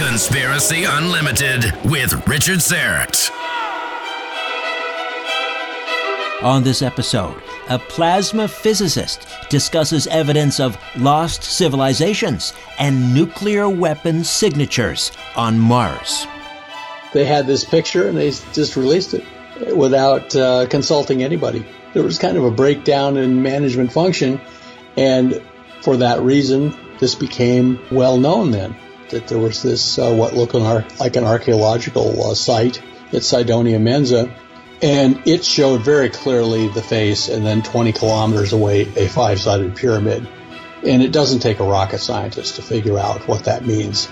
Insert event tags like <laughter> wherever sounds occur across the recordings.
Conspiracy Unlimited with Richard Syrett. On this episode, a plasma physicist discusses evidence of lost civilizations and nuclear weapon signatures on Mars. They had this picture and they just released it without uh, consulting anybody. There was kind of a breakdown in management function, and for that reason, this became well known then that there was this uh, what looked like an archaeological uh, site at Cydonia Mensa, and it showed very clearly the face, and then 20 kilometers away, a five-sided pyramid. And it doesn't take a rocket scientist to figure out what that means.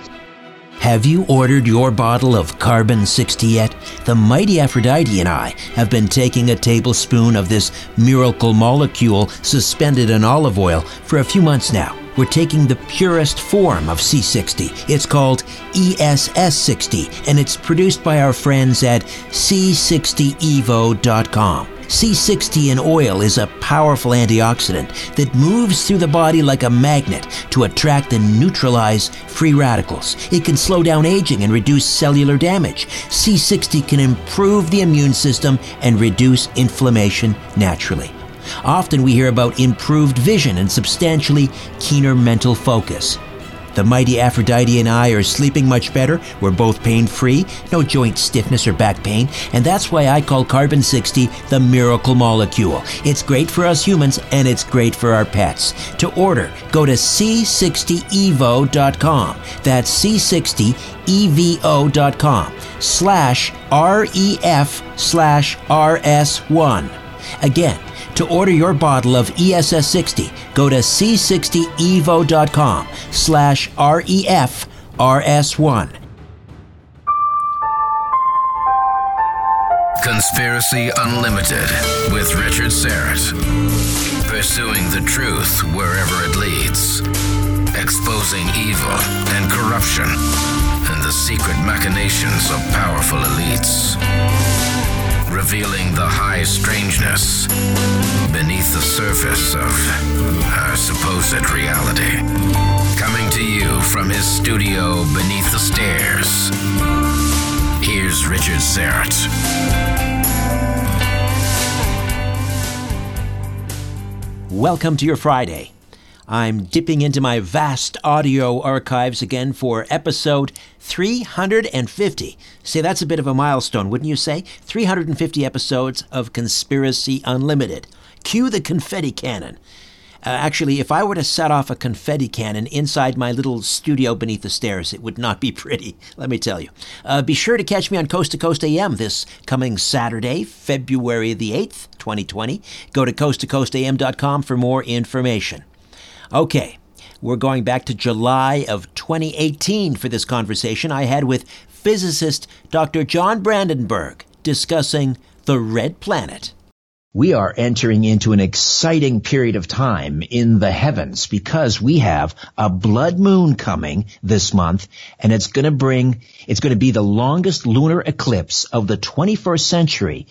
Have you ordered your bottle of Carbon 60 yet? The mighty Aphrodite and I have been taking a tablespoon of this miracle molecule suspended in olive oil for a few months now. We're taking the purest form of C60. It's called ESS60, and it's produced by our friends at C60evo.com. C60 in oil is a powerful antioxidant that moves through the body like a magnet to attract and neutralize free radicals. It can slow down aging and reduce cellular damage. C60 can improve the immune system and reduce inflammation naturally. Often we hear about improved vision and substantially keener mental focus. The mighty Aphrodite and I are sleeping much better. We're both pain free, no joint stiffness or back pain, and that's why I call Carbon 60 the miracle molecule. It's great for us humans and it's great for our pets. To order, go to c60evo.com. That's c60evo.com slash REF slash RS1. Again, to order your bottle of ESS60, go to c60evo.com slash REF RS1. Conspiracy Unlimited with Richard Syrett. Pursuing the truth wherever it leads. Exposing evil and corruption and the secret machinations of powerful elites revealing the high strangeness beneath the surface of our supposed reality. Coming to you from his studio beneath the stairs, here's Richard Syrett. Welcome to your Friday. I'm dipping into my vast audio archives again for episode 350. Say, that's a bit of a milestone, wouldn't you say? 350 episodes of Conspiracy Unlimited. Cue the confetti cannon. Uh, actually, if I were to set off a confetti cannon inside my little studio beneath the stairs, it would not be pretty, <laughs> let me tell you. Uh, be sure to catch me on Coast to Coast AM this coming Saturday, February the 8th, 2020. Go to coasttocoastam.com for more information. Okay, we're going back to July of 2018 for this conversation I had with physicist Dr. John Brandenburg discussing the red planet. We are entering into an exciting period of time in the heavens because we have a blood moon coming this month and it's going to bring, it's going to be the longest lunar eclipse of the 21st century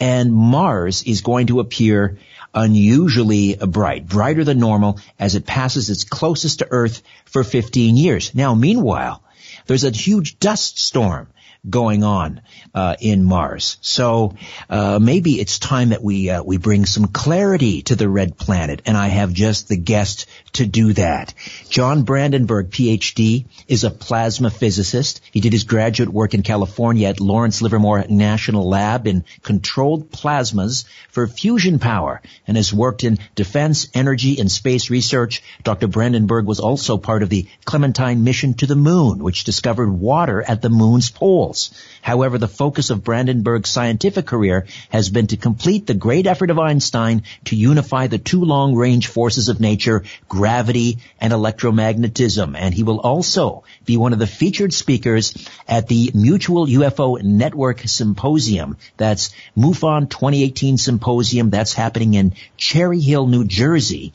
and Mars is going to appear unusually bright, brighter than normal as it passes its closest to Earth for 15 years. Now, meanwhile, there's a huge dust storm going on uh, in Mars. So uh, maybe it's time that we uh, we bring some clarity to the red planet, and I have just the guest to do that. John Brandenburg, PhD, is a plasma physicist. He did his graduate work in California at Lawrence Livermore National Lab in controlled plasmas for fusion power, and has worked in defense, energy, and space research. Dr. Brandenburg was also part of the Clementine mission to the moon, which discovered water at the moon's pole. However, the focus of Brandenburg's scientific career has been to complete the great effort of Einstein to unify the two long-range forces of nature, gravity and electromagnetism. And he will also be one of the featured speakers at the Mutual UFO Network Symposium. That's MUFON 2018 Symposium. That's happening in Cherry Hill, New Jersey.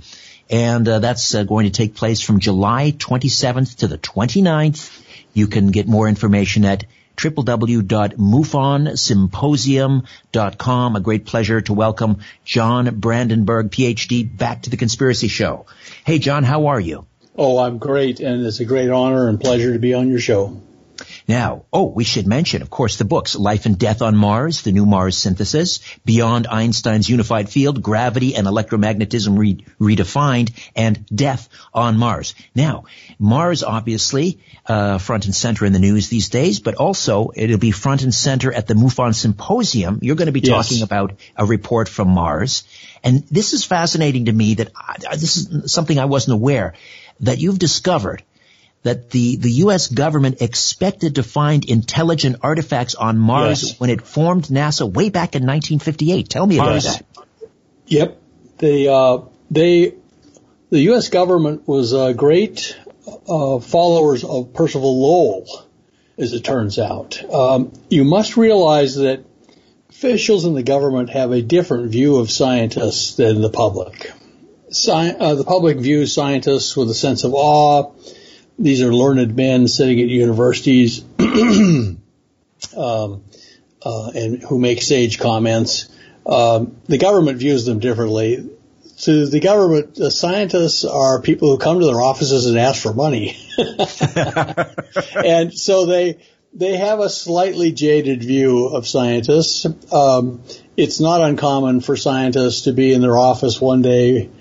And uh, that's uh, going to take place from July 27th to the 29th. You can get more information at www.mufonsymposium.com. A great pleasure to welcome John Brandenburg, PhD, back to the Conspiracy Show. Hey, John, how are you? Oh, I'm great, and it's a great honor and pleasure to be on your show. Now, oh, we should mention, of course, the books Life and Death on Mars, The New Mars Synthesis, Beyond Einstein's Unified Field, Gravity and Electromagnetism Re- Redefined, and Death on Mars. Now, Mars, obviously, uh, front and center in the news these days, but also it'll be front and center at the MUFON Symposium. You're going to be Yes. talking about a report from Mars. And this is fascinating to me that I, this is something I wasn't aware that you've discovered that the, the U.S. government expected to find intelligent artifacts on Mars Yes. when it formed NASA way back in 1958. Tell me about Yes. that. Yep. They, uh, they, the U.S. government was uh, great uh, followers of Percival Lowell, as it turns out. Um, you must realize that officials in the government have a different view of scientists than the public. Sci- uh, the public views scientists with a sense of awe. These are learned men sitting at universities <clears throat> um, uh, and who make sage comments. Um, the government views them differently. To the government, the scientists are people who come to their offices and ask for money, <laughs> and so they they have a slightly jaded view of scientists. Um, it's not uncommon for scientists to be in their office one day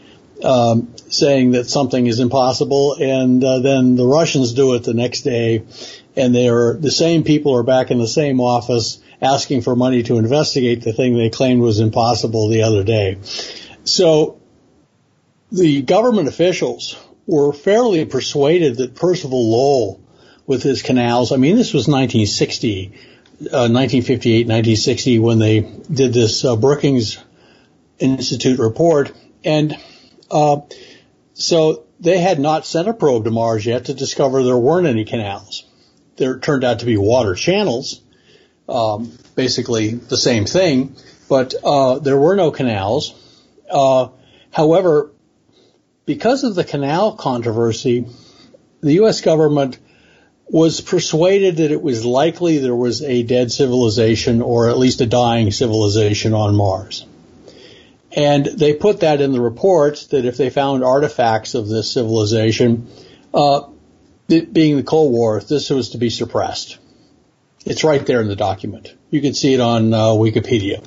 um, saying that something is impossible, and uh, then the Russians do it the next day, and they are the same people are back in the same office asking for money to investigate the thing they claimed was impossible the other day. So the government officials were fairly persuaded that Percival Lowell, with his canals, I mean, this was 1960, uh, 1958, 1960, when they did this uh, Brookings Institute report, and uh, so they had not sent a probe to Mars yet to discover there weren't any canals. There turned out to be water channels, um, basically the same thing, but uh, there were no canals. Uh, however, because of the canal controversy, the U.S. government was persuaded that it was likely there was a dead civilization or at least a dying civilization on Mars. And they put that in the report that if they found artifacts of this civilization, uh, it being the Cold War, this was to be suppressed. It's right there in the document. You can see it on uh, Wikipedia.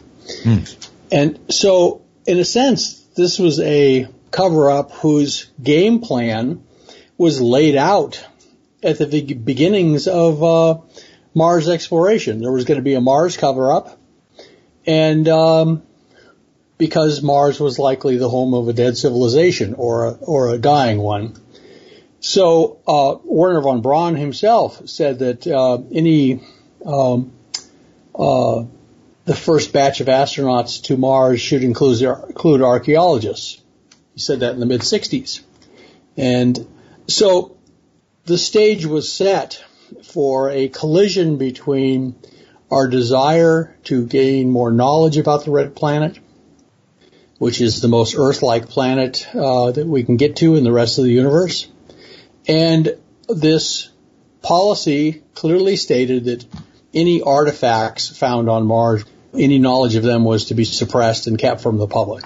And so, in a sense, this was a cover up whose game plan was laid out at the beginnings of uh, Mars exploration. There was going to be a Mars cover up, and um, because Mars was likely the home of a dead civilization or a, or a dying one. So uh, Wernher von Braun himself said that uh, any um, uh, the first batch of astronauts to Mars should include include archaeologists. He said that in the mid 60s, and so the stage was set for a collision between our desire to gain more knowledge about the red planet, which is the most Earth-like planet uh, that we can get to in the rest of the universe, and this policy clearly stated that any artifacts found on Mars, any knowledge of them was to be suppressed and kept from the public.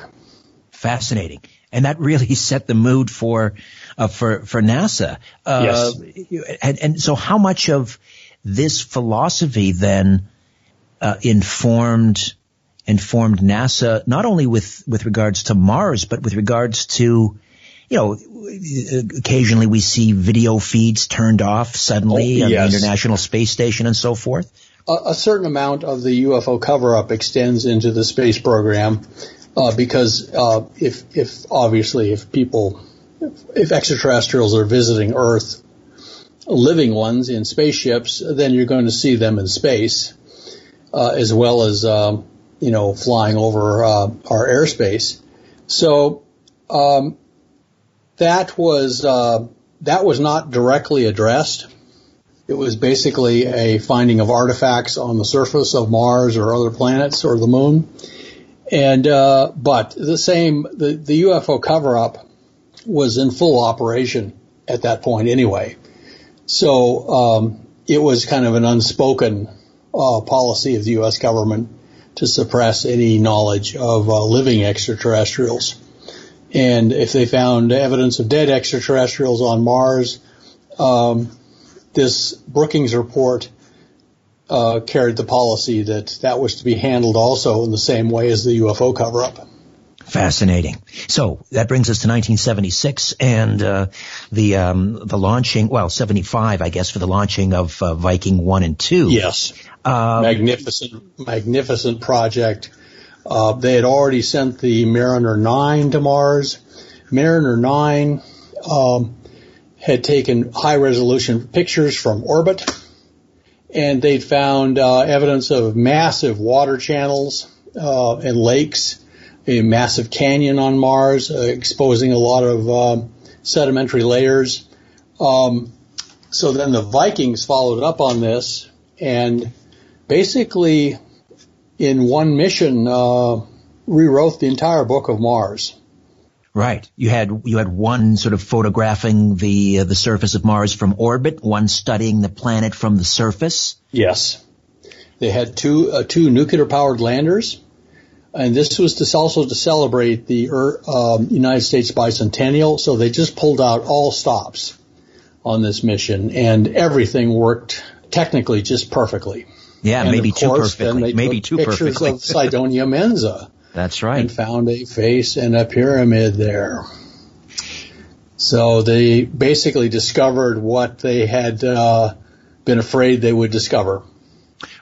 Fascinating. And that really <laughs> set the mood for, uh, for, for NASA. Uh, and, and so how much of this philosophy then, uh, informed, informed NASA, not only with, with regards to Mars, but with regards to, you know, occasionally we see video feeds turned off suddenly Oh, on the International Space Station and so forth. a, a certain amount of the UFO cover-up extends into the space program uh, because uh, if, if obviously if people, if, if extraterrestrials are visiting Earth, living ones in spaceships, then you're going to see them in space, uh, as well as um, you know flying over uh, our airspace. So um, that was uh, that was not directly addressed. It was basically a finding of artifacts on the surface of Mars or other planets or the moon. And uh, but the same the, the UFO cover up was in full operation at that point anyway. So um, it was kind of an unspoken uh, policy of the U.S. government to suppress any knowledge of uh, living extraterrestrials. And if they found evidence of dead extraterrestrials on Mars, um, this Brookings report uh, carried the policy that that was to be handled also in the same way as the UFO cover up. Fascinating. So that brings us to 1976 and uh, the um, the launching. Well, 75, I guess, for the launching of uh, Viking one and two. Yes, uh, magnificent, magnificent project. Uh, they had already sent the Mariner 9 to Mars. Mariner 9 um, had taken high resolution pictures from orbit, and they'd found uh, evidence of massive water channels uh, and lakes a massive canyon on Mars, uh, exposing a lot of uh, sedimentary layers. Um, so then the Vikings followed up on this and basically, in one mission, uh, rewrote the entire book of Mars. Right. You had you had one sort of photographing the uh, the surface of Mars from orbit, one studying the planet from the surface. Yes. They had two uh, two nuclear powered landers and this was to also to celebrate the um, United States bicentennial. So they just pulled out all stops on this mission, and everything worked technically just perfectly. Yeah, and maybe too perfectly. maybe too pictures perfectly. <laughs> of Cydonia Mensa. That's right. And found a face and a pyramid there. So they basically discovered what they had uh, been afraid they would discover.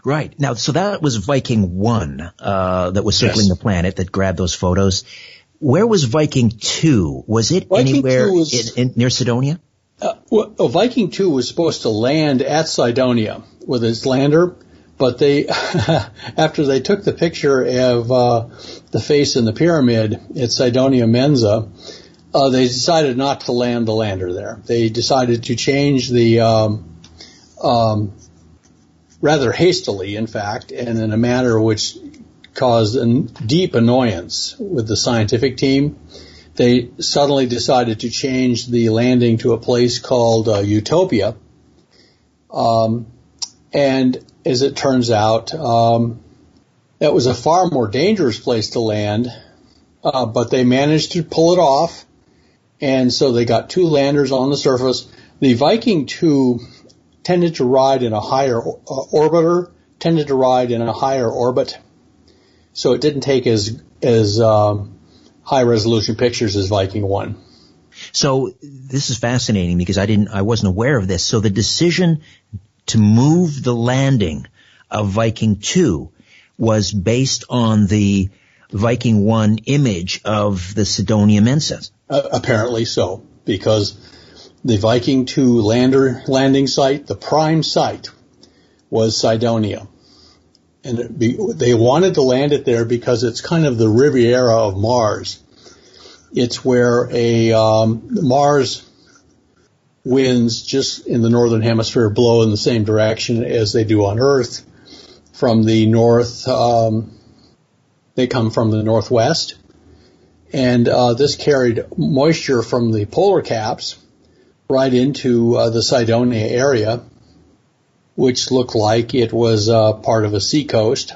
Right. Now, so that was Viking 1 uh, that was circling yes. the planet that grabbed those photos. Where was Viking 2? Was it Viking anywhere was, in, in, near Cydonia? Uh, well, oh, Viking 2 was supposed to land at Cydonia with its lander, but they, <laughs> after they took the picture of uh, the face in the pyramid at Cydonia Mensa, uh, they decided not to land the lander there. They decided to change the um, um, rather hastily, in fact, and in a manner which caused deep annoyance with the scientific team. They suddenly decided to change the landing to a place called uh, Utopia. Um, and as it turns out, um, that was a far more dangerous place to land, uh, but they managed to pull it off. And so they got two landers on the surface. The Viking 2 tended to ride in a higher uh, orbiter, tended to ride in a higher orbit. So it didn't take as as um, high resolution pictures as Viking One. So this is fascinating because I didn't, I wasn't aware of this. So the decision to move the landing of Viking Two was based on the Viking One image of the Cydonia Mensa. Uh, apparently so, because the Viking 2 lander landing site, the prime site, was Cydonia. And be, they wanted to land it there because it's kind of the Riviera of Mars. It's where a um, Mars winds just in the northern hemisphere blow in the same direction as they do on Earth. From the north, um, they come from the northwest, and uh, this carried moisture from the polar caps right into uh, the Cydonia area, which looked like it was uh, part of a seacoast.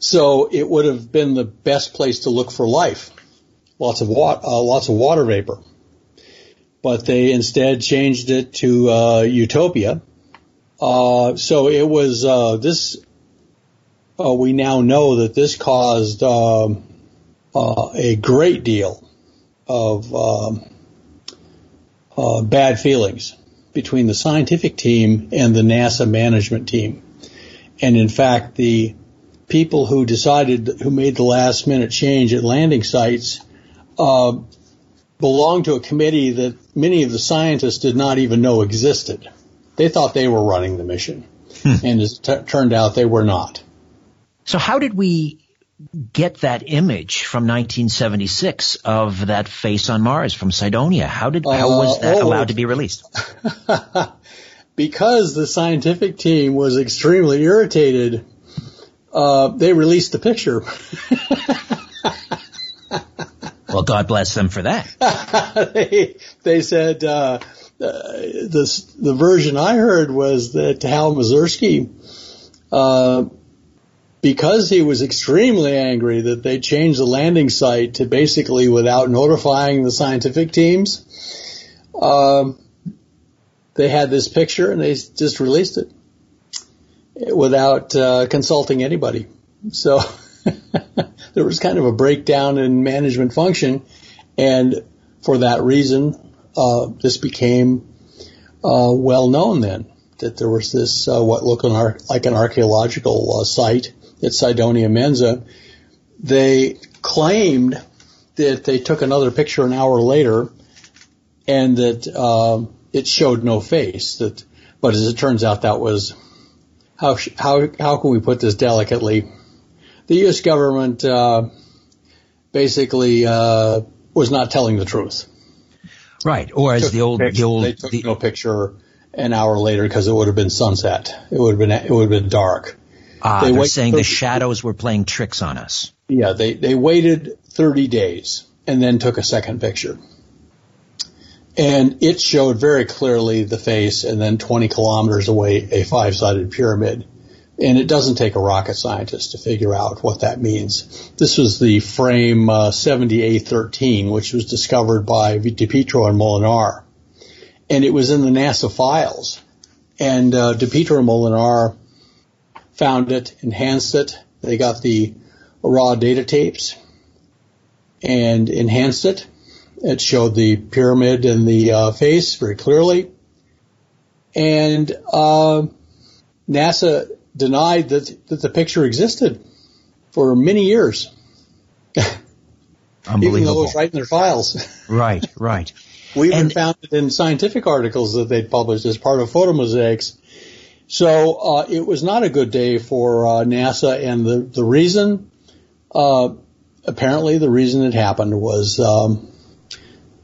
So it would have been the best place to look for life. Lots of wa- uh, lots of water vapor. But they instead changed it to uh, Utopia. Uh, so it was uh, this. we now know that this caused um, a great deal of um, uh, bad feelings between the scientific team and the NASA management team. And in fact, the people who decided, who made the last minute change at landing sites, uh, belonged to a committee that many of the scientists did not even know existed. They thought they were running the mission. Hmm. And it t- turned out they were not. So how did we get that image from 1976 of that face on Mars from Cydonia? How did how was that uh, oh, allowed to be released? <laughs> because the scientific team was extremely irritated, uh, they released the picture. <laughs> well, God bless them for that. <laughs> they they said uh, the the version I heard was that Hal Masursky uh, because he was extremely angry that they changed the landing site to basically without notifying the scientific teams, um, they had this picture and they just released it. without uh, consulting anybody. So <laughs> there was kind of a breakdown in management function, and for that reason, uh, this became uh, well known then that there was this uh, what looked like an archaeological uh, site at Cydonia Mensa, They claimed that they took another picture an hour later, and that uh, it showed no face. That, but as it turns out, that was how how how can we put this delicately? The U.S. government uh, basically uh, was not telling the truth. Right, or as the old picture, the old they took the, no picture an hour later because it would have been sunset. It would have been it would have been dark. Ah, they they're saying for- the shadows were playing tricks on us. Yeah, they they waited 30 days and then took a second picture. And it showed very clearly the face and then 20 kilometers away a five-sided pyramid. And it doesn't take a rocket scientist to figure out what that means. This was the frame uh, 70A13, which was discovered by DiPietro and Molenaar. And it was in the NASA files. And uh, DiPietro and Molenaar found it, enhanced it. They got the raw data tapes and enhanced it. It showed the pyramid and the uh, face very clearly. And uh, NASA denied that, that the picture existed for many years, <laughs> even though it was right in their files. <laughs> Right, right. We even And- found it in scientific articles that they'd published as part of photomosaics. So uh, it was not a good day for uh, NASA, and the the reason, uh, apparently, the reason it happened was um,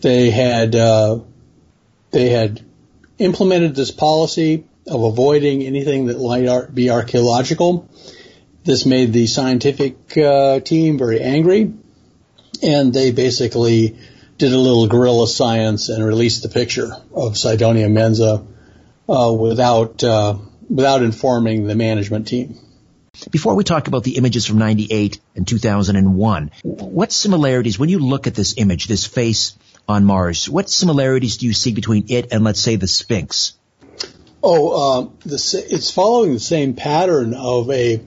they had uh, they had implemented this policy of avoiding anything that might be archaeological. This made the scientific uh, team very angry, and they basically did a little guerrilla science and released the picture of Cydonia Mensa uh, without uh, without informing the management team. Before we talk about the images from 98 and 2001, what similarities, when you look at this image, this face on Mars, what similarities do you see between it and, let's say, the Sphinx? Oh, um, the, it's following the same pattern of a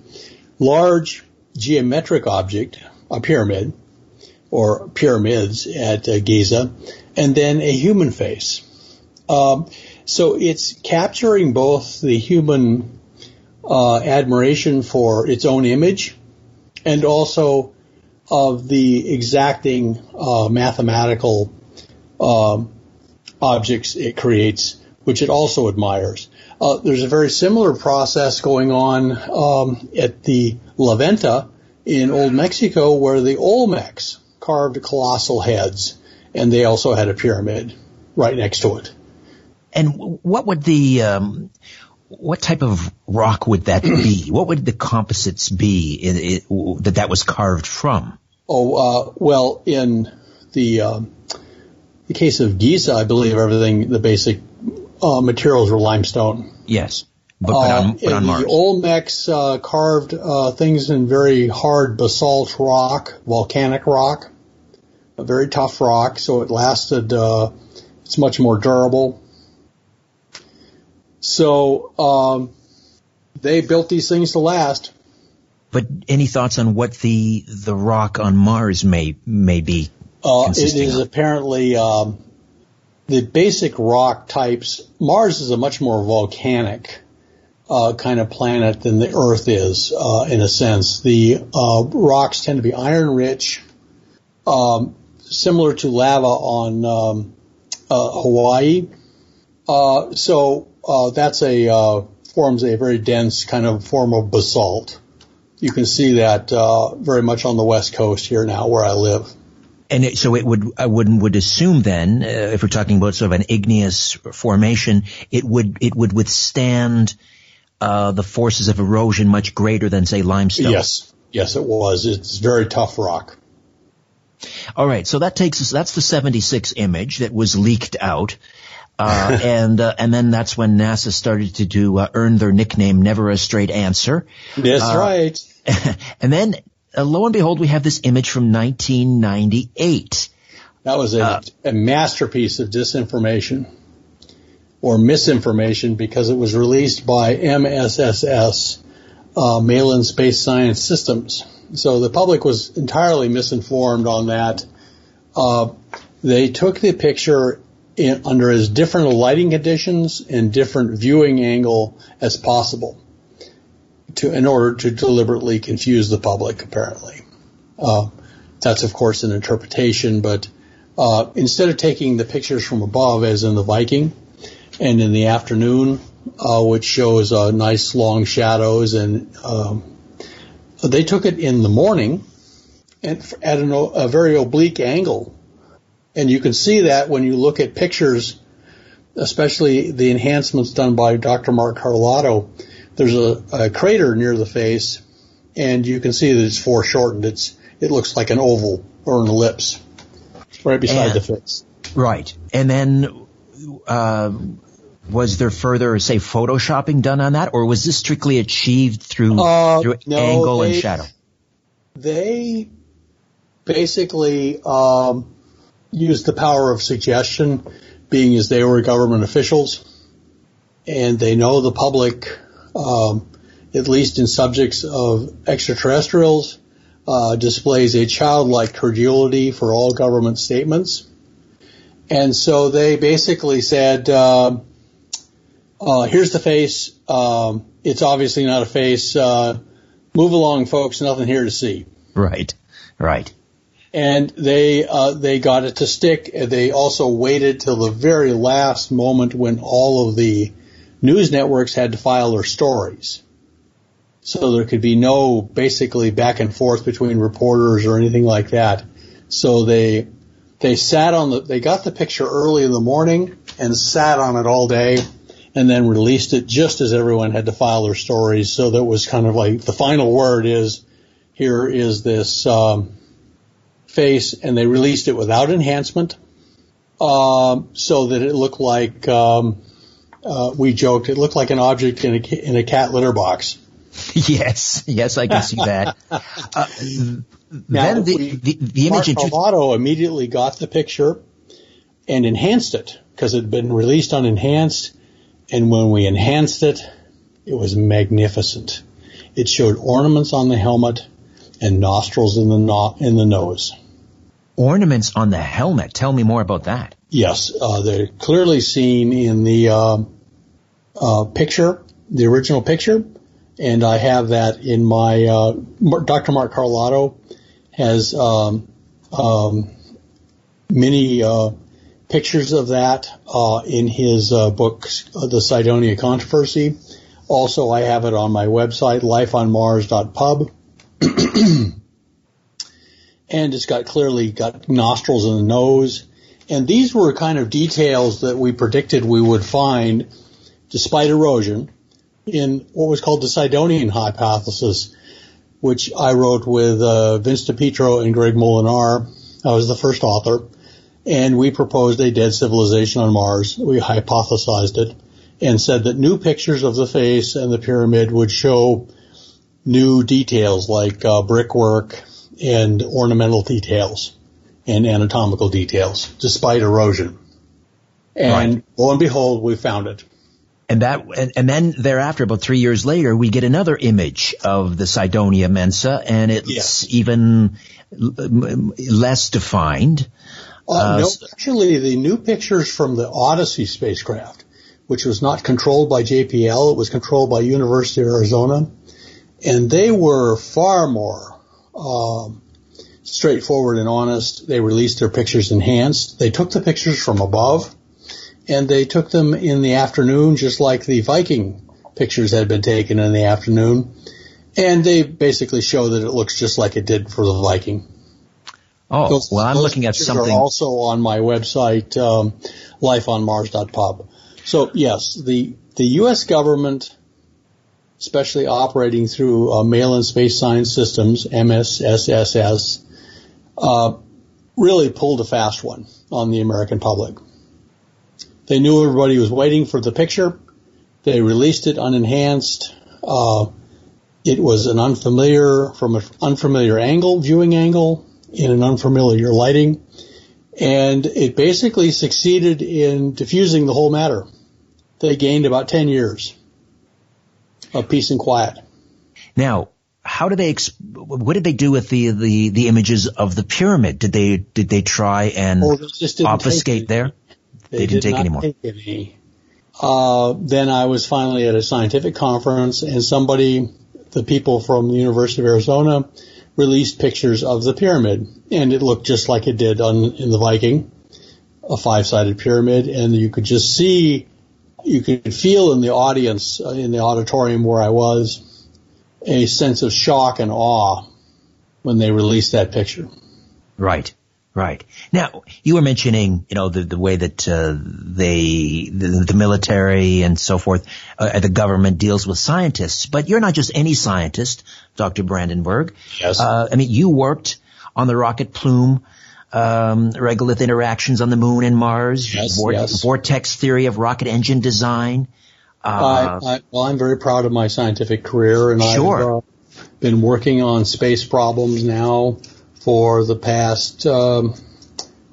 large geometric object, a pyramid, or pyramids at uh, Giza, and then a human face. Um, so it's capturing both the human uh, admiration for its own image and also of the exacting uh, mathematical um, objects it creates, which it also admires. Uh, there's a very similar process going on um, at the La Venta in Old Mexico, where the Olmecs carved colossal heads, and they also had a pyramid right next to it. And what would the, um, what type of rock would that be? <clears throat> What would the composites be in, that that was carved from? Oh, uh, well, in the um, the case of Giza, I believe everything, the basic uh, materials were limestone. Yes. But, but Uh, on, but on Mars. the Olmecs uh, carved uh, things in very hard basalt rock, volcanic rock, a very tough rock, so it lasted. Uh, it's much more durable. So um, they built these things to last. But any thoughts on what the the rock on Mars may may be? Uh, it is of? apparently um, the basic rock types. Mars is a much more volcanic uh, kind of planet than the Earth is, uh, in a sense. The uh, rocks tend to be iron rich, um, similar to lava on um, uh, Hawaii. Uh, so uh, that's a uh, forms a very dense kind of form of basalt. You can see that uh, very much on the west coast here now, where I live. And it, so it would, I would would assume then, uh, if we're talking about sort of an igneous formation, it would it would withstand uh, the forces of erosion much greater than say limestone. Yes, yes, it was. It's very tough rock. All right, so that takes us. That's the '76 image that was leaked out, uh, <laughs> and uh, and then that's when NASA started to do uh, earn their nickname "Never a Straight Answer," That's right. <laughs> and then uh, lo and behold, we have this image from 1998. That was a, Uh, a masterpiece of disinformation or misinformation because it was released by MSSS uh, Malin Space Science Systems. So the public was entirely misinformed on that. Uh, they took the picture in, under as different lighting conditions and different viewing angle as possible to, in order to deliberately confuse the public, apparently. Uh, that's, of course, an interpretation, but uh, instead of taking the pictures from above, as in the Viking, and in the afternoon, uh, which shows uh, nice long shadows, and um, they took it in the morning and at an, a very oblique angle, and you can see that when you look at pictures, especially the enhancements done by Dr. Mark Carlotto. There's a, a crater near the face, and you can see that it's foreshortened. It's it looks like an oval or an ellipse right beside and, the face. Right, and then. Uh, was there further, say, photoshopping done on that, or was this strictly achieved through, uh, through no, angle they, and shadow? They basically um, used the power of suggestion, being as they were government officials, and they know the public, um, at least in subjects of extraterrestrials, uh, displays a childlike credulity for all government statements. And so they basically said, uh, uh, here's the face. Um, it's obviously not a face. Uh, move along, folks. Nothing here to see. Right. Right. And they uh, they got it to stick. They also waited till the very last moment when all of the news networks had to file their stories, so there could be no basically back and forth between reporters or anything like that. So they they sat on the they got the picture early in the morning and sat on it all day and then released it just as everyone had to file their stories. So that was kind of like the final word is here is this um, face, and they released it without enhancement, um, so that it looked like um, uh, we joked it looked like an object in a in a cat litter box. <laughs> yes, yes, I can see that. Uh, now, then the, the, the image Mark immediately got the picture and enhanced it because it had been released unenhanced and when we enhanced it, it was magnificent. It showed ornaments on the helmet and nostrils in the no- in the nose. Ornaments on the helmet. Tell me more about that. Yes, uh, they're clearly seen in the uh, uh, picture, the original picture, and I have that in my. Uh, Dr. Mark Carlotto has um, um, many uh, pictures of that uh, in his uh, book, uh, The Cydonia Controversy. Also, I have it on my website, lifeonmars.pub. <clears throat> and it's got clearly got nostrils in the nose. And these were kind of details that we predicted we would find, despite erosion, in what was called the Cydonian hypothesis, which I wrote with uh, Vince DiPietro and Greg Molenaar. I was the first author and we proposed a dead civilization on Mars. We hypothesized it and said that new pictures of the face and the pyramid would show new details like uh, brickwork and ornamental details and anatomical details, despite erosion. And right. lo and behold, we found it. And that, and, and, then thereafter, about three years later, we get another image of the Cydonia Mensa, and it's yes. even less defined. Uh, uh, no, actually, the new pictures from the Odyssey spacecraft, which was not controlled by JPL, it was controlled by University of Arizona, and they were far more um, straightforward and honest. They released their pictures enhanced. They took the pictures from above, and they took them in the afternoon, just like the Viking pictures had been taken in the afternoon. And they basically show that it looks just like it did for the Viking. Oh, those, well, I'm looking at something. Are also on my website, um, lifeonmars.pub. So yes, the the U.S. government, especially operating through uh, Malin Space Science Systems (MSSS), uh, really pulled a fast one on the American public. They knew everybody was waiting for the picture. They released it unenhanced. Uh, it was an unfamiliar, from an unfamiliar angle, viewing angle in an unfamiliar lighting. And it basically succeeded in diffusing the whole matter. They gained about 10 years of peace and quiet. Now, how did they? Exp- what did they do with the, the the images of the pyramid? Did they did they try and Oh, they obfuscate there? They, They didn't did take not any more. take any. Uh, then I was finally at a scientific conference, and somebody, the people from the University of Arizona, released pictures of the pyramid, and it looked just like it did on in the Viking, a five-sided pyramid, and you could just see, you could feel in the audience, uh, in the auditorium where I was, a sense of shock and awe when they released that picture. Right, right. Now you were mentioning, you know, the the way that uh, they, the, the military and so forth, uh, the government deals with scientists. But you're not just any scientist, Dr. Brandenburg. Yes. Uh, I mean, you worked on the rocket plume. Um, regolith interactions on the moon and Mars, Yes, yes. vortex theory of rocket engine design. Uh, I, I, well, I'm very proud of my scientific career, and Sure. I've uh, been working on space problems now for the past um,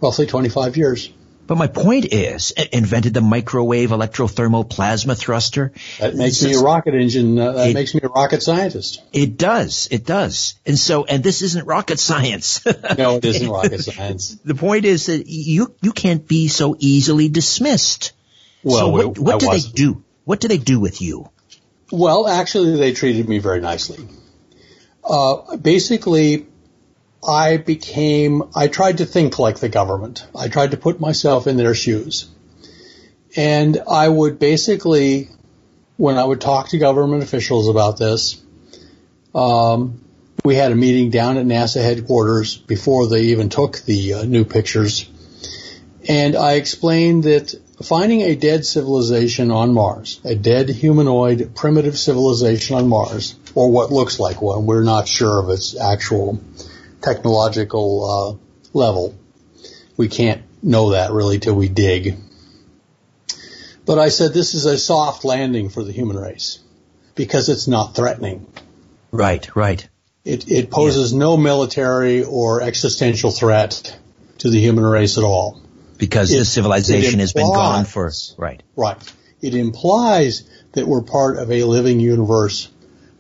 roughly 25 years. But my point is, invented the microwave electrothermal plasma thruster. That makes me a rocket engine. Uh, that It- makes me a rocket scientist. It does. It does. And so, and this isn't rocket science. <laughs> No, it isn't rocket <laughs> science. the point is that you, you can't be so easily dismissed. Well, so what, what do they do? What do they do with you? Well, actually, they treated me very nicely. Uh, basically, I became, I tried to think like the government. I tried to put myself in their shoes. And I would basically, when I would talk to government officials about this, um, we had a meeting down at NASA headquarters before they even took the uh, new pictures. And I explained that finding a dead civilization on Mars, a dead humanoid primitive civilization on Mars, or what looks like one, we're not sure of its actual technological uh, level. We can't know that really till we dig. But I said this is a soft landing for the human race because it's not threatening. Right, right. It, it poses no military or existential threat to the human race at all. Because It- this civilization it has been gone for, implies- right. Right. It implies that we're part of a living universe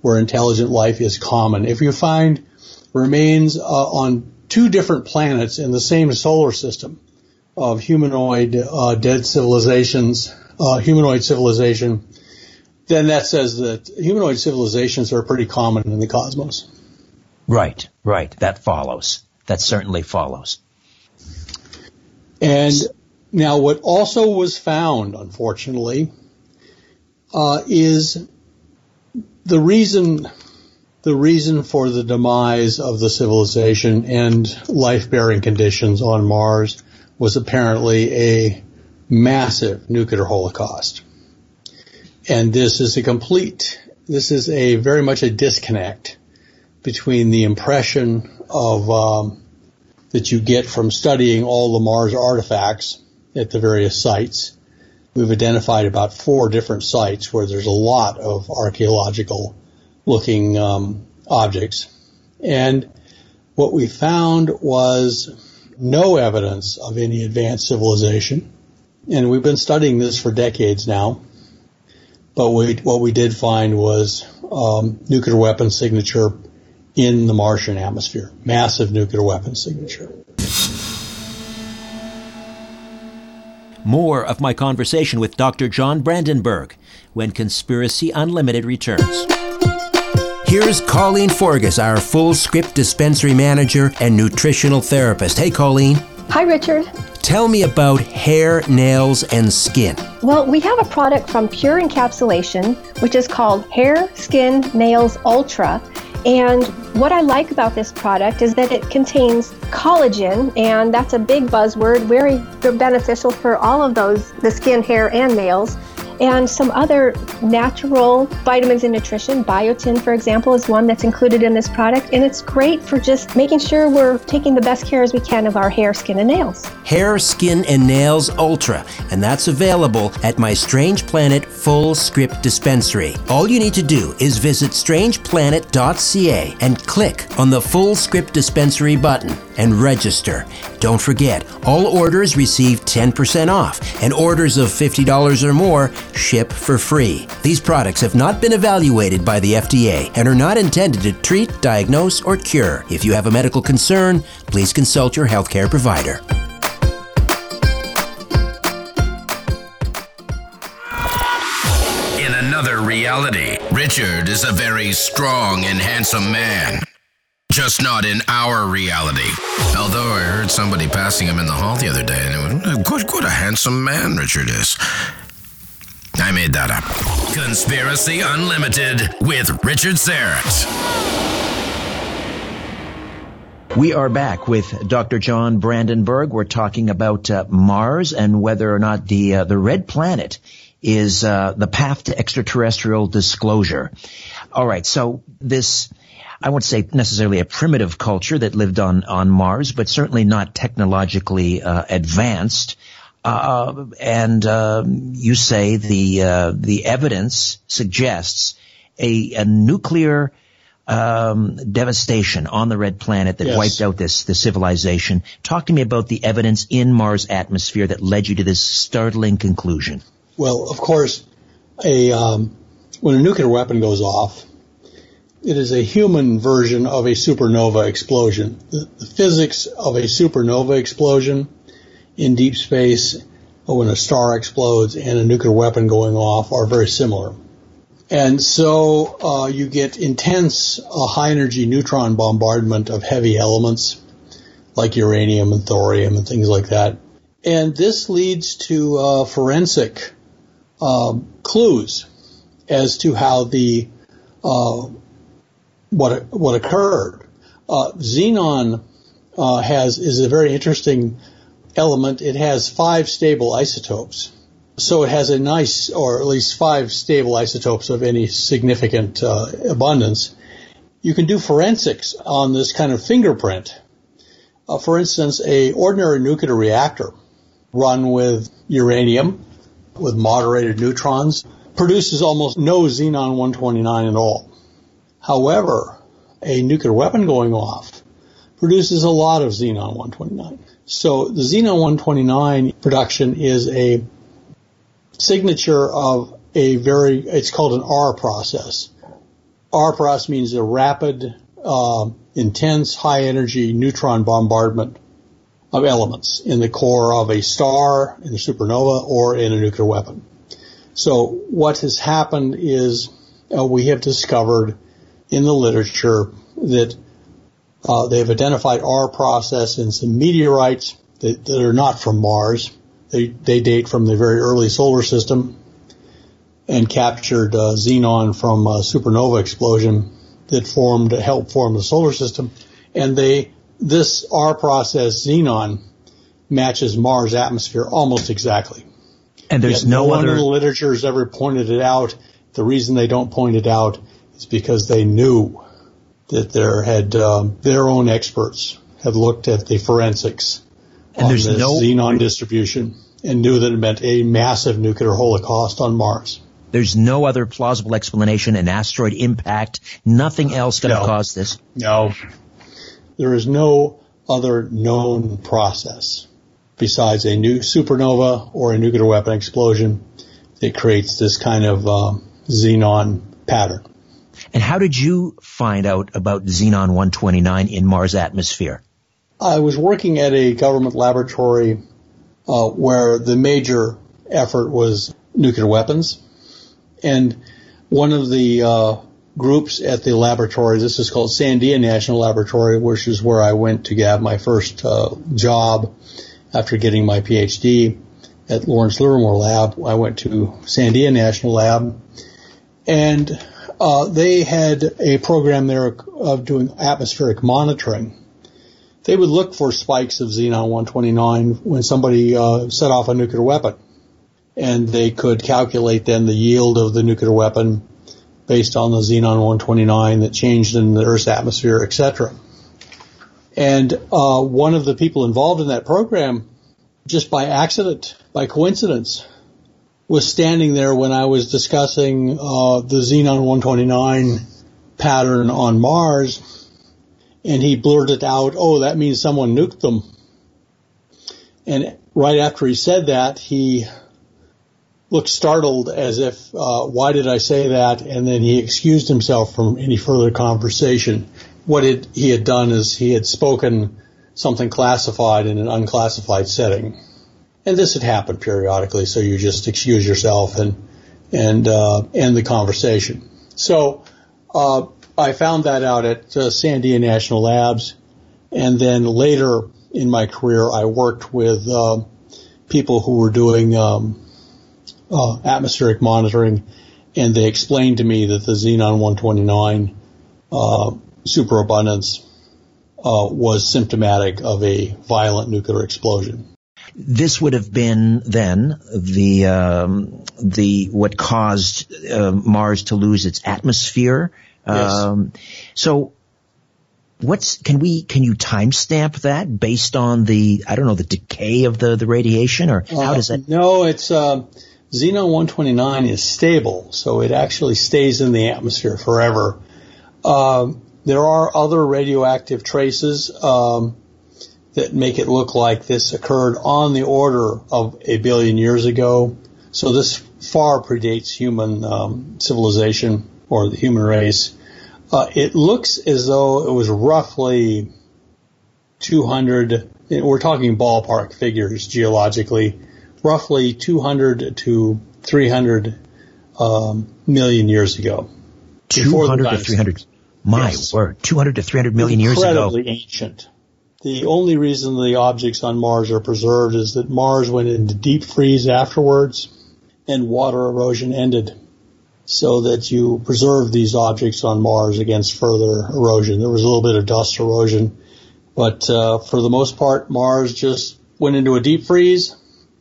where intelligent life is common. If you find remains uh, on two different planets in the same solar system of humanoid uh, dead civilizations, uh, humanoid civilization, then that says that humanoid civilizations are pretty common in the cosmos. Right, right. That follows. That certainly follows. And now, what also was found, unfortunately, uh, is the reason the reason for the demise of the civilization and life-bearing conditions on Mars was apparently a massive nuclear holocaust. And this is a complete, this is a very much a disconnect between the impression of um, that you get from studying all the Mars artifacts at the various sites. We've identified about four different sites where there's a lot of archaeological looking um, objects. And what we found was no evidence of any advanced civilization. And we've been studying this for decades now. But we, what we did find was um, nuclear weapon signature in the Martian atmosphere, massive nuclear weapon signature. More of my conversation with Dr. John Brandenburg when Conspiracy Unlimited returns. Here's Colleen Forgas, our Fullscript dispensary manager and nutritional therapist. Hey, Colleen, Hi, Richard. tell me about hair, nails, and skin. Well, we have a product from Pure Encapsulation, which is called Hair, Skin, Nails Ultra. And what I like about this product is that it contains collagen, and that's a big buzzword, very beneficial for all of those the skin, hair, and nails. And some other natural vitamins and nutrition. Biotin, for example, is one that's included in this product. And it's great for just making sure we're taking the best care as we can of our hair, skin, and nails. Hair, Skin, and Nails Ultra, and that's available at my Strange Planet Fullscript Dispensary. All you need to do is visit strangeplanet.ca and click on the Fullscript Dispensary button. And register. Don't forget, all orders receive 10% off, and orders of $50 or more ship for free. These products have not been evaluated by the FDA and are not intended to treat, diagnose, or cure. If you have a medical concern, please consult your healthcare provider. In another reality, Richard is a very strong and handsome man. Just not in our reality. Although I heard somebody passing him in the hall the other day, and it was, what, what a handsome man Richard is. I made that up. Conspiracy Unlimited with Richard Syrett. We are back with Dr. John Brandenburg. We're talking about uh, Mars and whether or not the uh, the red planet is uh, the path to extraterrestrial disclosure. All right, so this I won't say necessarily a primitive culture that lived on on Mars, but certainly not technologically uh, advanced. Uh, and uh, you say the uh, the evidence suggests a, a nuclear um, devastation on the red planet that Yes. wiped out this this civilization. Talk to me about the evidence in Mars' atmosphere that led you to this startling conclusion. Well, of course, a um, when a nuclear weapon goes off, it is a human version of a supernova explosion. The, the physics of a supernova explosion in deep space, when a star explodes and a nuclear weapon going off, are very similar. And so uh, you get intense uh, high energy neutron bombardment of heavy elements like uranium and thorium and things like that. And this leads to uh, forensic um, clues as to how the uh, what what occurred. Uh, xenon uh, has is a very interesting element. It has five stable isotopes, so it has a nice, or at least five stable isotopes of any significant uh, abundance. You can do forensics on this kind of fingerprint. Uh, for instance, a ordinary nuclear reactor run with uranium with moderated neutrons produces almost no xenon 129 at all. However, a nuclear weapon going off produces a lot of xenon 129. So the xenon 129 production is a signature of a very, it's called an R process. R process means a rapid, uh, intense, high energy neutron bombardment of elements in the core of a star, in a supernova, or in a nuclear weapon. So what has happened is uh, we have discovered in the literature that uh, they've identified R process in some meteorites that, that are not from Mars. They, they date from the very early solar system and captured uh, xenon from a supernova explosion that formed helped form the solar system. And they this R process xenon matches Mars atmosphere almost exactly. And there's Yet no, one other in the literature has ever pointed it out. The reason they don't point it out is because they knew that there had um, their own experts had looked at the forensics And on there's this no- xenon distribution and knew that it meant a massive nuclear holocaust on Mars. there's no other plausible explanation, an asteroid impact, nothing else could have No. caused this. No. There is no other known process besides a new supernova or a nuclear weapon explosion that creates this kind of um, xenon pattern. And how did you find out about xenon 129 in Mars atmosphere? I was working at a government laboratory uh, where the major effort was nuclear weapons, and one of the uh, groups at the laboratory, this is called Sandia National Laboratory, which is where I went to have my first uh, job after getting my PhD at Lawrence Livermore Lab. I went to Sandia National Lab, and uh, they had a program there of doing atmospheric monitoring they would look for spikes of xenon 129 when somebody uh, set off a nuclear weapon, and they could calculate then the yield of the nuclear weapon based on the xenon 129 that changed in the Earth's atmosphere, etc. And uh, one of the people involved in that program, just by accident, by coincidence, was standing there when I was discussing uh, the xenon 129 pattern on Mars and he blurted out, "Oh, that means someone nuked them." And right after he said that, he looked startled as if, uh, "Why did I say that?" And then he excused himself from any further conversation. What it, he had done is he had spoken something classified in an unclassified setting, and this had happened periodically. So you just excuse yourself and and uh, end the conversation. So uh, I found that out at uh, Sandia National Labs, and then later in my career, I worked with uh, people who were doing um, uh, atmospheric monitoring, and they explained to me that the xenon 129 uh, superabundance uh, was symptomatic of a violent nuclear explosion. This would have been then the um, the what caused uh, Mars to lose its atmosphere. Yes. Um, so what's can we can you timestamp that based on the I don't know the decay of the the radiation or how does that? Uh, no, it's uh, xenon 129 is stable, so it actually stays in the atmosphere forever. Um, there are other radioactive traces um, that make it look like this occurred on the order of a billion years ago. So this far predates human um, civilization or the human race. Uh, it looks as though it was roughly 200. We're talking ballpark figures geologically, roughly 200 to 300 um, million years ago. 200 to 300. My Yes. word, 200 to 300 million years ago. incredibly ancient. The only reason the objects on Mars are preserved is that Mars went into deep freeze afterwards and water erosion ended so that you preserve these objects on Mars against further erosion. There was a little bit of dust erosion, but uh, for the most part, Mars just went into a deep freeze.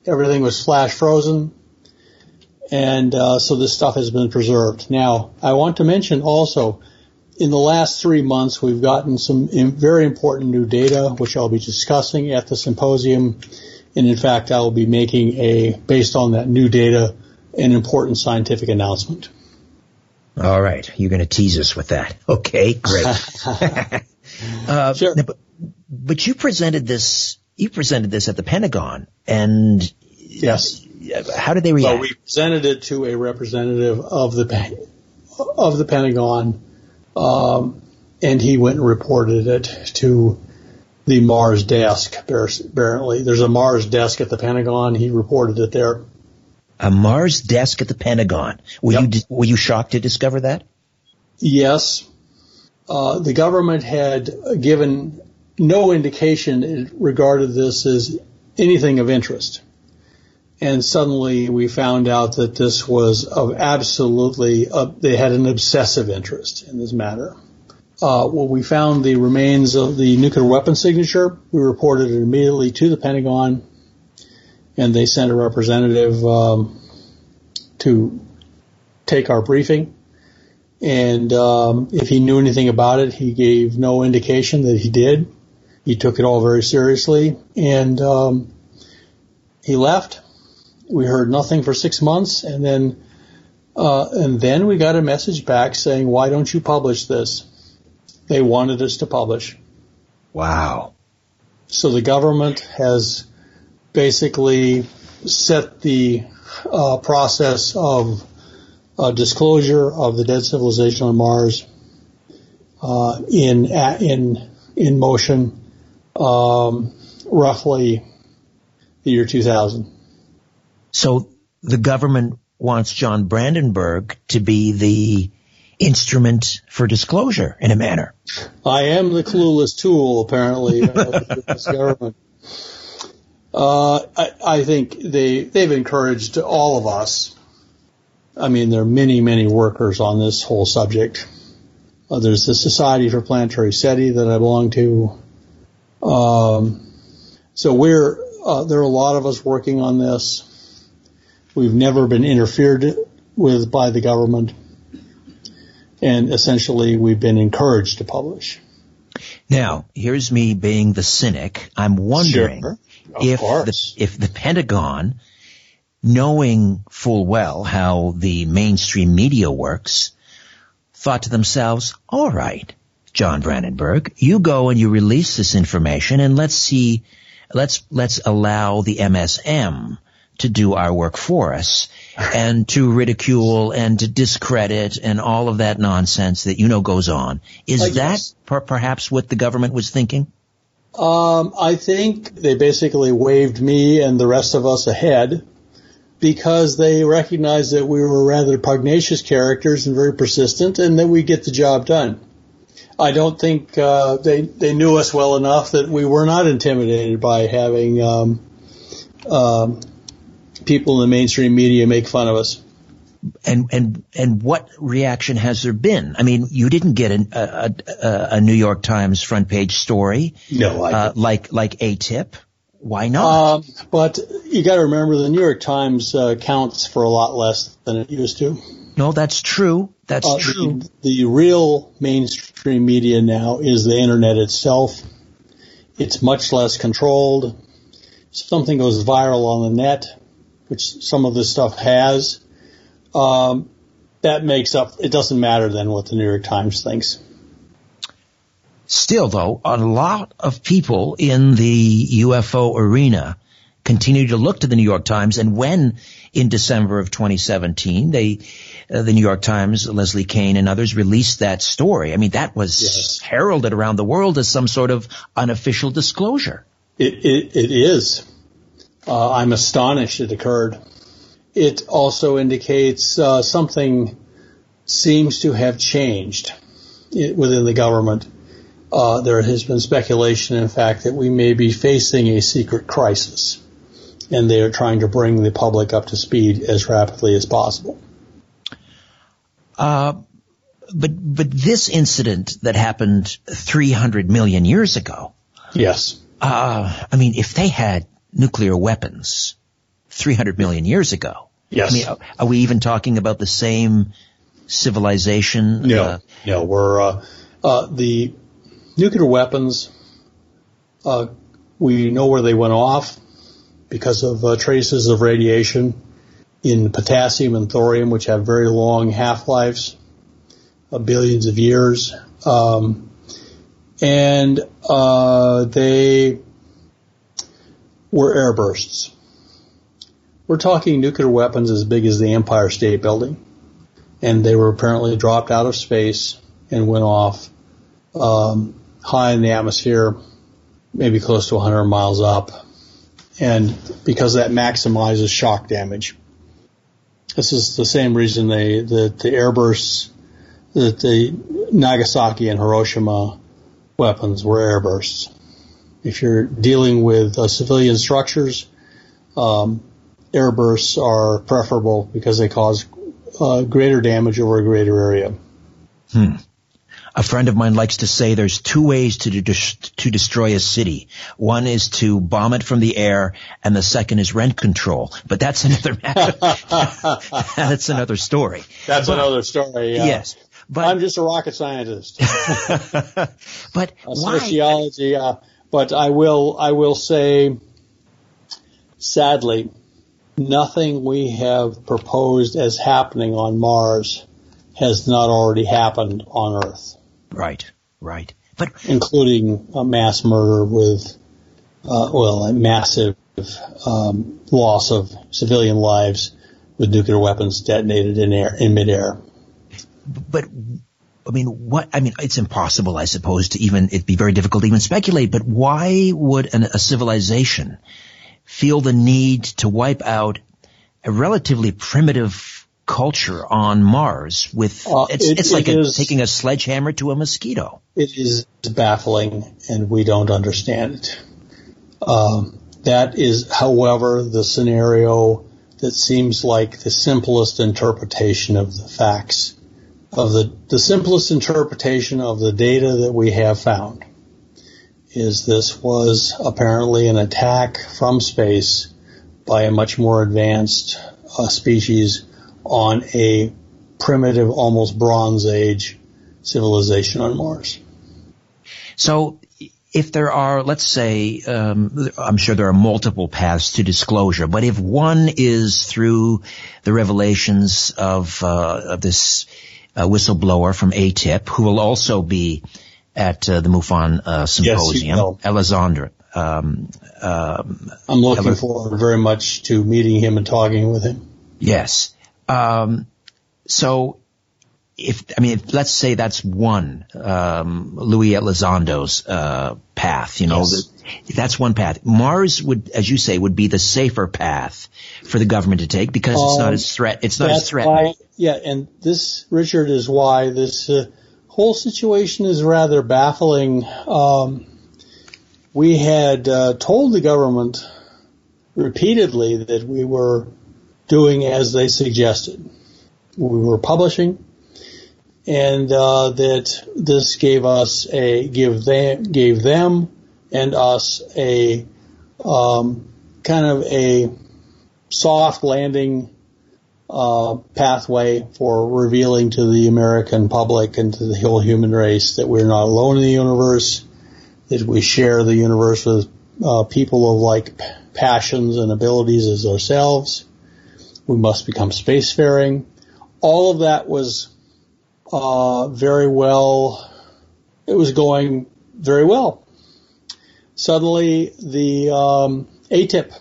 Everything was flash frozen. And uh, so this stuff has been preserved. Now, I want to mention also, in the last three months, we've gotten some very important new data, which I'll be discussing at the symposium. And in fact, I will be making a, based on that new data, an important scientific announcement. All right, you're going to tease us with that. <laughs> Okay, great. <laughs> uh, Sure. But, but you presented this. You presented this at the Pentagon, and Yes. how did they So react? we presented it to a representative of the of the Pentagon, um, and he went and reported it to the Mars desk. Apparently, there's a Mars desk at the Pentagon. He reported it there. a Mars desk at the Pentagon. Were Yep. you were you shocked to discover that? Yes, uh, the government had given no indication it regarded this as anything of interest. And suddenly we found out that this was of absolutely, uh, they had an obsessive interest in this matter. Uh, well, we found the remains of the nuclear weapon signature. We reported it immediately to the Pentagon, and they sent a representative um, to take our briefing. And um, if he knew anything about it, he gave no indication that he did. He took it all very seriously, and um, he left. We heard nothing for six months, and then uh, and then we got a message back saying, "Why don't you publish this?" They wanted us to publish. Wow. So the government has basically set the uh, process of uh, disclosure of the dead civilization on Mars uh, in in in motion, um, roughly the year 2000. So the government wants John Brandenburg to be the instrument for disclosure in a manner. I am the clueless tool, apparently, this government. Uh, I, I think they they've encouraged all of us. I mean, there are many, many workers on this whole subject. Uh, there's the Society for Planetary SETI that I belong to. Um, so we're uh, there are a lot of us working on this. We've never been interfered with by the government, and essentially we've been encouraged to publish. Now, here's me being the cynic. I'm wondering Sure. If the, if the Pentagon, knowing full well how the mainstream media works, thought to themselves, all right, John Brandenburg, you go and you release this information and let's see, let's, let's allow the MSM to do our work for us and to ridicule and to discredit and all of that nonsense that you know goes on. Is that per- perhaps what the government was thinking? Um, I think they basically waved me and the rest of us ahead because they recognized that we were rather pugnacious characters and very persistent and that we get the job done. I don't think uh, they they knew us well enough that we were not intimidated by having um, um, people in the mainstream media make fun of us. And and and what reaction has there been? I mean, you didn't get a a, a New York Times front page story, no, uh, like like tip. Why not? Um, but you got to remember, the New York Times uh, counts for a lot less than it used to. No, that's true. That's uh, true. The, the real mainstream media now is the internet itself. It's much less controlled. Something goes viral on the net, which some of this stuff has. Um, that makes up. It doesn't matter then what the New York Times thinks. Still, though, a lot of people in the UFO arena continue to look to the New York Times, and when in December of 2017, they, uh, the New York Times, Leslie Kean and others released that story. I mean, that was yes. heralded around the world as some sort of unofficial disclosure. It, it, it is. Uh, I'm astonished it occurred. It also indicates uh, something seems to have changed within the government. Uh, there has been speculation, in fact, that we may be facing a secret crisis and they are trying to bring the public up to speed as rapidly as possible. Uh, but but this incident that happened 300 million years ago. Yes. Uh, I mean, if they had nuclear weapons 300 million years ago. Yes. I mean, are we even talking about the same civilization? No. Uh, no, we're uh, uh, the nuclear weapons. Uh, we know where they went off because of uh, traces of radiation in potassium and thorium, which have very long half-lives, billions of years. Um, and uh, they were airbursts. We're talking nuclear weapons as big as the Empire State Building. And they were apparently dropped out of space and went off um, high in the atmosphere, maybe close to 100 miles up and because that maximizes shock damage. This is the same reason they that the airbursts that the Nagasaki and Hiroshima weapons were airbursts. If you're dealing with uh, civilian structures, um, airbursts are preferable because they cause uh, greater damage over a greater area. Hmm. A friend of mine likes to say there's two ways to, de- to destroy a city. One is to bomb it from the air, and the second is rent control. But that's <laughs> another matter. <laughs> that's another story. That's but, another story. Yeah. Yes. But I'm just a rocket scientist. <laughs> but a sociology. Uh, but I will I will say, sadly, nothing we have proposed as happening on Mars has not already happened on Earth. Right, right. But including a mass murder with, uh, well, a massive um, loss of civilian lives with nuclear weapons detonated in air in midair. But I mean, what? I mean, it's impossible, I suppose, to even it'd be very difficult to even speculate. But why would an, a civilization feel the need to wipe out a relatively primitive culture on Mars with uh, it's, it, it's like it a, is, taking a sledgehammer to a mosquito. It is baffling, and we don't understand it. Um, that is, however, the scenario that seems like the simplest interpretation of the facts, of the the simplest interpretation of the data that we have found. Is this was apparently an attack from space by a much more advanced uh, species on a primitive, almost Bronze Age civilization on Mars. So, if there are, let's say, um, I'm sure there are multiple paths to disclosure, but if one is through the revelations of, uh, of this uh, whistleblower from AATIP, who will also be at uh, the MUFON uh, symposium. will. Elizondo. Um, um, I'm looking Ever- forward very much to meeting him and talking with him. yes. Um, so, if I mean, if, let's say that's one um, Luis Elizondo's uh, path. You know, Yes. That- that's one path. Mars would, as you say, would be the safer path for the government to take because it's not Um, as threat. It's not as threatening. why, yeah, and this, Richard, is why this uh, whole situation is rather baffling. Um, we had uh, told the government repeatedly that we were doing as they suggested. We were publishing, and uh, that this gave us a give them gave them and us a um, kind of a soft landing uh, pathway for revealing to the American public and to the whole human race that we're not alone in the universe, that we share the universe with uh, people of like passions and abilities as ourselves. We must become spacefaring. All of that was uh, very well. It was going very well. Suddenly, the um, AATIP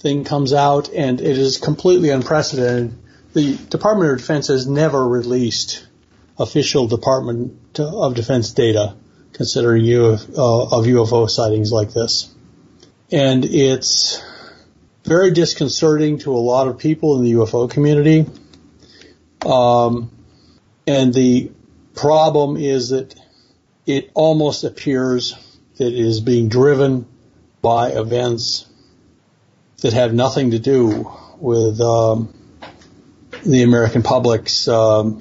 thing comes out and it is completely unprecedented. The Department of Defense has never released official Department of Defense data considering uh, of UFO sightings like this. And it's very disconcerting to a lot of people in the UFO community. Um, and the problem is that it almost appears that is being driven by events that have nothing to do with um, the American public's um,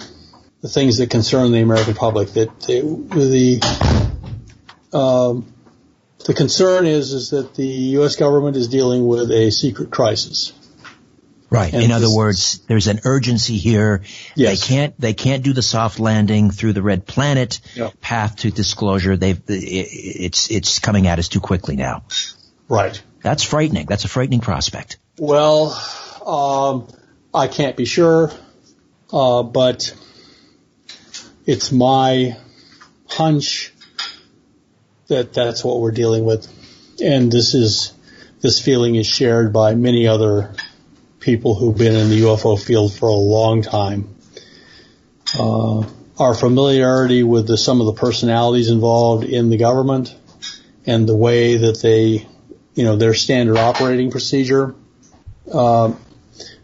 the things that concern the American public. That they, the um, the concern is is that the U.S. government is dealing with a secret crisis. Right. And In other words, there's an urgency here. Yes. They can't they can't do the soft landing through the red planet Yeah. path to disclosure. They've it, it's it's coming at us too quickly now. Right. That's frightening. That's a frightening prospect. Well, um, I can't be sure, uh, but it's my hunch that that's what we're dealing with, and this is this feeling is shared by many other people who've been in the UFO field for a long time. Uh, our familiarity with the, some of the personalities involved in the government and the way that they you know, their standard operating procedure uh,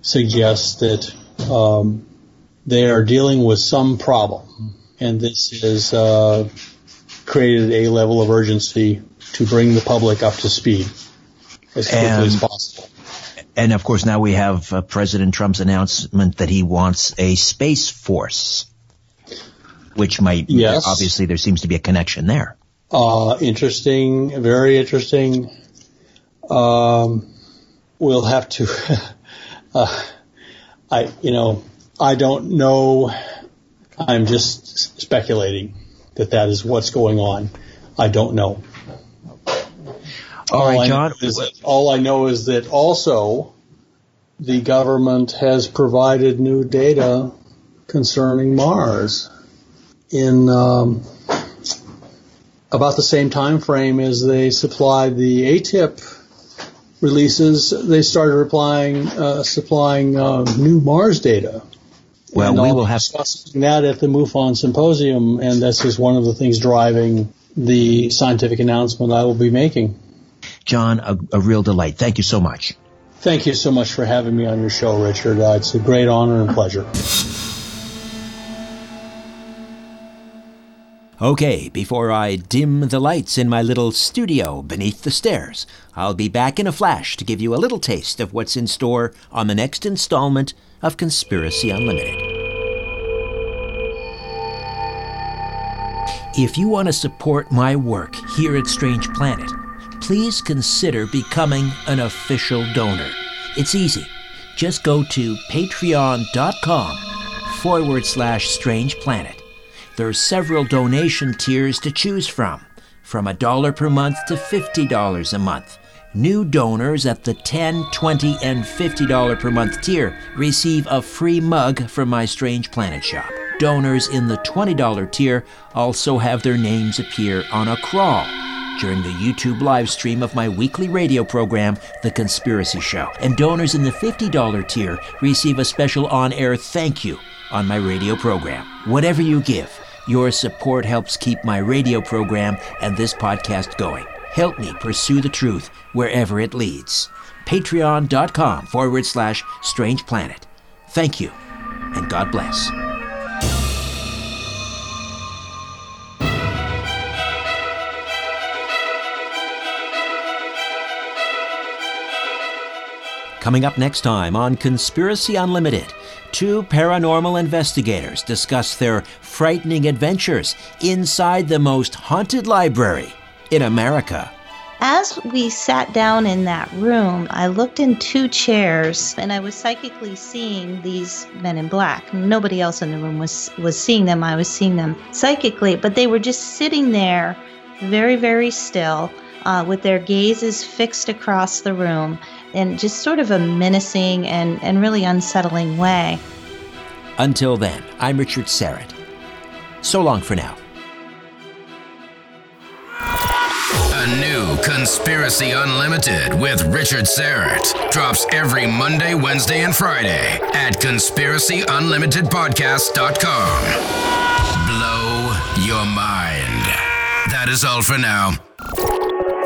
suggests that um, they are dealing with some problem, and this has uh, created a level of urgency to bring the public up to speed as quickly And- as possible. And of course, now we have uh, President Trump's announcement that he wants a space force, which might Yes. obviously there seems to be a connection there. Uh, interesting, very interesting. Um, we'll have to. <laughs> uh, I, you know, I don't know. I'm just speculating that that is what's going on. I don't know. All I know John. is that- all I know is that also the government has provided new data concerning Mars in um, about the same time frame as they supplied the AATIP releases. They started replying, uh, supplying uh, new Mars data. Well, we I'll have discussing that at the MUFON symposium, and this is one of the things driving the scientific announcement I will be making. John a, a real delight. Thank you so much. Thank you so much for having me on your show, Richard. Uh, it's a great honor and pleasure. Okay, before I dim the lights in my little studio beneath the stairs, I'll be back in a flash to give you a little taste of what's in store on the next installment of Conspiracy Unlimited. If you want to support my work here at Strange Planet, please consider becoming an official donor. It's easy. Just go to patreon.com forward slash strange planet. There are several donation tiers to choose from, from a dollar per month to $50 a month. New donors at the $10, $20, and $50 per month tier receive a free mug from my Strange Planet shop. Donors in the $20 tier also have their names appear on a crawl during the YouTube live stream of my weekly radio program, The Conspiracy Show. And donors in the $50 tier receive a special on air thank you on my radio program. Whatever you give, your support helps keep my radio program and this podcast going. Help me pursue the truth wherever it leads. Patreon.com forward slash strange planet. Thank you, and God bless. Coming up next time on Conspiracy Unlimited, two paranormal investigators discuss their frightening adventures inside the most haunted library in America. As we sat down in that room, I looked in two chairs and I was psychically seeing these men in black. Nobody else in the room was was seeing them. I was seeing them psychically, but they were just sitting there very very still uh, with their gazes fixed across the room in just sort of a menacing and, and really unsettling way. Until then, I'm Richard Syrett. So long for now. A new Conspiracy Unlimited with Richard Syrett drops every Monday, Wednesday, and Friday at conspiracyunlimitedpodcast.com. Blow your mind. That is all for now.